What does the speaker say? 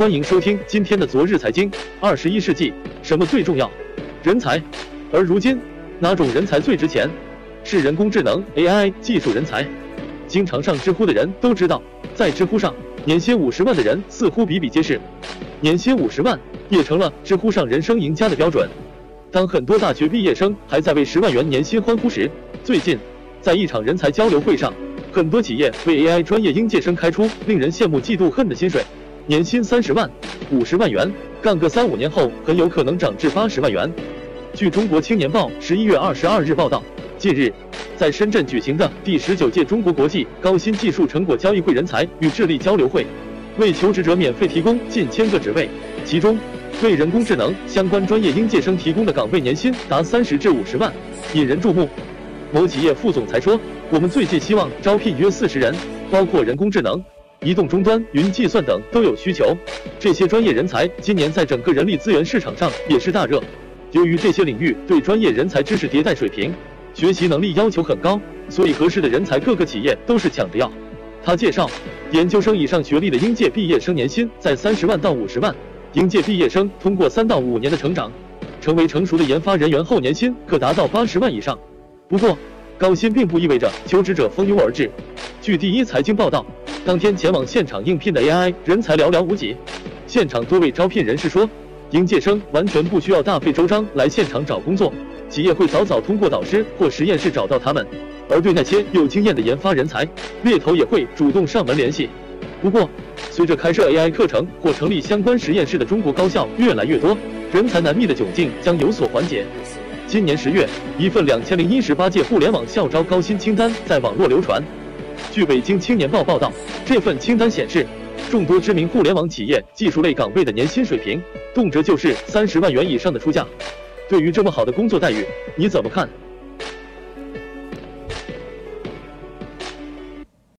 欢迎收听今天的昨日财经。二十一世纪，什么最重要？人才。而如今，哪种人才最值钱？是人工智能 AI 技术人才。经常上知乎的人都知道，在知乎上，年薪五十万的人似乎比比皆是。年薪五十万也成了知乎上人生赢家的标准。当很多大学毕业生还在为十万元年薪欢呼时，最近，在一场人才交流会上，很多企业为 AI 专业应届生开出令人羡慕嫉妒恨的薪水。年薪三十万、五十万元，干个三五年后，很有可能涨至八十万元。据中国青年报十一月二十二日报道，近日在深圳举行的第十九届中国国际高新技术成果交易会人才与智力交流会，为求职者免费提供近千个职位，其中为人工智能相关专业应届生提供的岗位年薪达三十至五十万，引人注目。某企业副总裁说：“我们最近希望招聘约四十人，包括人工智能。”移动终端、云计算等都有需求，这些专业人才今年在整个人力资源市场上也是大热。由于这些领域对专业人才知识迭代水平、学习能力要求很高，所以合适的人才各个企业都是抢着要。他介绍，研究生以上学历的应届毕业生年薪在三十万到五十万，应届毕业生通过三到五年的成长，成为成熟的研发人员后，年薪可达到八十万以上。不过，高薪并不意味着求职者蜂拥而至。据第一财经报道。当天前往现场应聘的 AI 人才寥寥无几，现场多位招聘人士说，应届生完全不需要大费周章来现场找工作，企业会早早通过导师或实验室找到他们。而对那些有经验的研发人才，猎头也会主动上门联系。不过，随着开设 AI 课程或成立相关实验室的中国高校越来越多，人才难觅的窘境将有所缓解。今年十月，一份两千零一十八届互联网校招高薪清单在网络流传。据北京青年报报道，这份清单显示，众多知名互联网企业技术类岗位的年薪水平，动辄就是三十万元以上的出价。对于这么好的工作待遇，你怎么看？